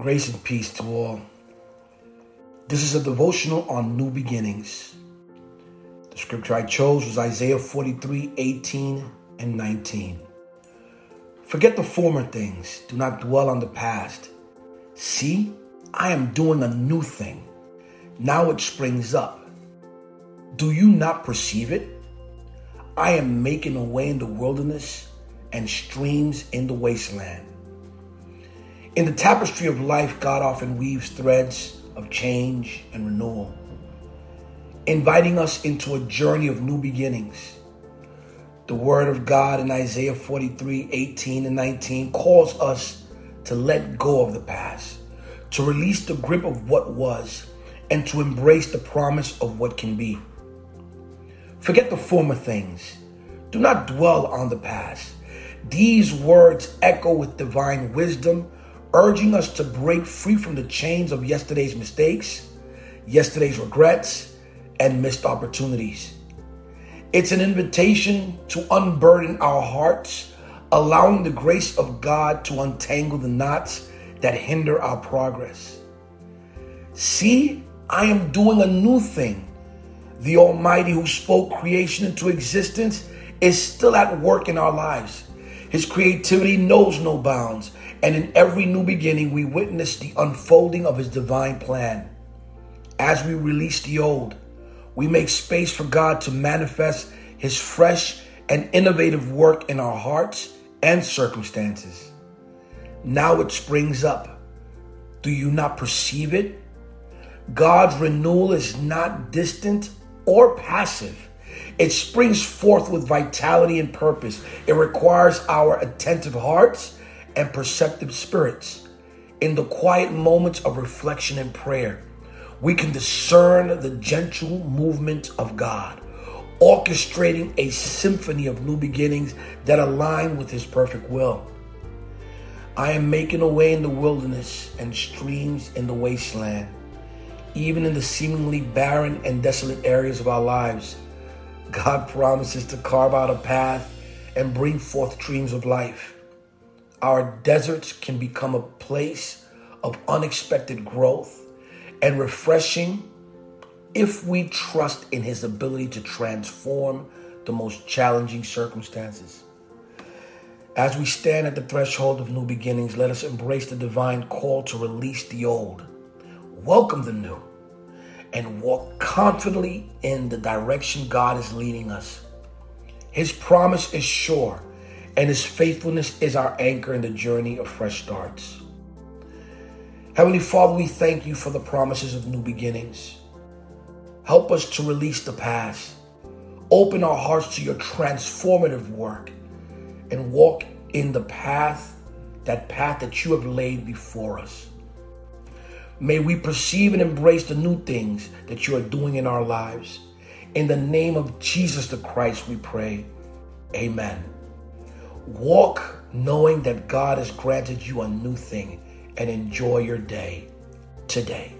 Grace and peace to all. This is a devotional on new beginnings. The scripture I chose was Isaiah 43 18 and 19. Forget the former things, do not dwell on the past. See, I am doing a new thing. Now it springs up. Do you not perceive it? I am making a way in the wilderness and streams in the wasteland. In the tapestry of life, God often weaves threads of change and renewal, inviting us into a journey of new beginnings. The word of God in Isaiah 43 18 and 19 calls us to let go of the past, to release the grip of what was, and to embrace the promise of what can be. Forget the former things. Do not dwell on the past. These words echo with divine wisdom urging us to break free from the chains of yesterday's mistakes, yesterday's regrets, and missed opportunities. It's an invitation to unburden our hearts, allowing the grace of God to untangle the knots that hinder our progress. See, I am doing a new thing. The Almighty who spoke creation into existence is still at work in our lives. His creativity knows no bounds, and in every new beginning, we witness the unfolding of His divine plan. As we release the old, we make space for God to manifest His fresh and innovative work in our hearts and circumstances. Now it springs up. Do you not perceive it? God's renewal is not distant or passive. It springs forth with vitality and purpose. It requires our attentive hearts and perceptive spirits. In the quiet moments of reflection and prayer, we can discern the gentle movement of God, orchestrating a symphony of new beginnings that align with His perfect will. I am making a way in the wilderness and streams in the wasteland, even in the seemingly barren and desolate areas of our lives. God promises to carve out a path and bring forth streams of life. Our deserts can become a place of unexpected growth and refreshing if we trust in His ability to transform the most challenging circumstances. As we stand at the threshold of new beginnings, let us embrace the divine call to release the old, welcome the new and walk confidently in the direction God is leading us. His promise is sure, and His faithfulness is our anchor in the journey of fresh starts. Heavenly Father, we thank you for the promises of new beginnings. Help us to release the past, open our hearts to your transformative work, and walk in the path, that path that you have laid before us. May we perceive and embrace the new things that you are doing in our lives. In the name of Jesus the Christ, we pray. Amen. Walk knowing that God has granted you a new thing and enjoy your day today.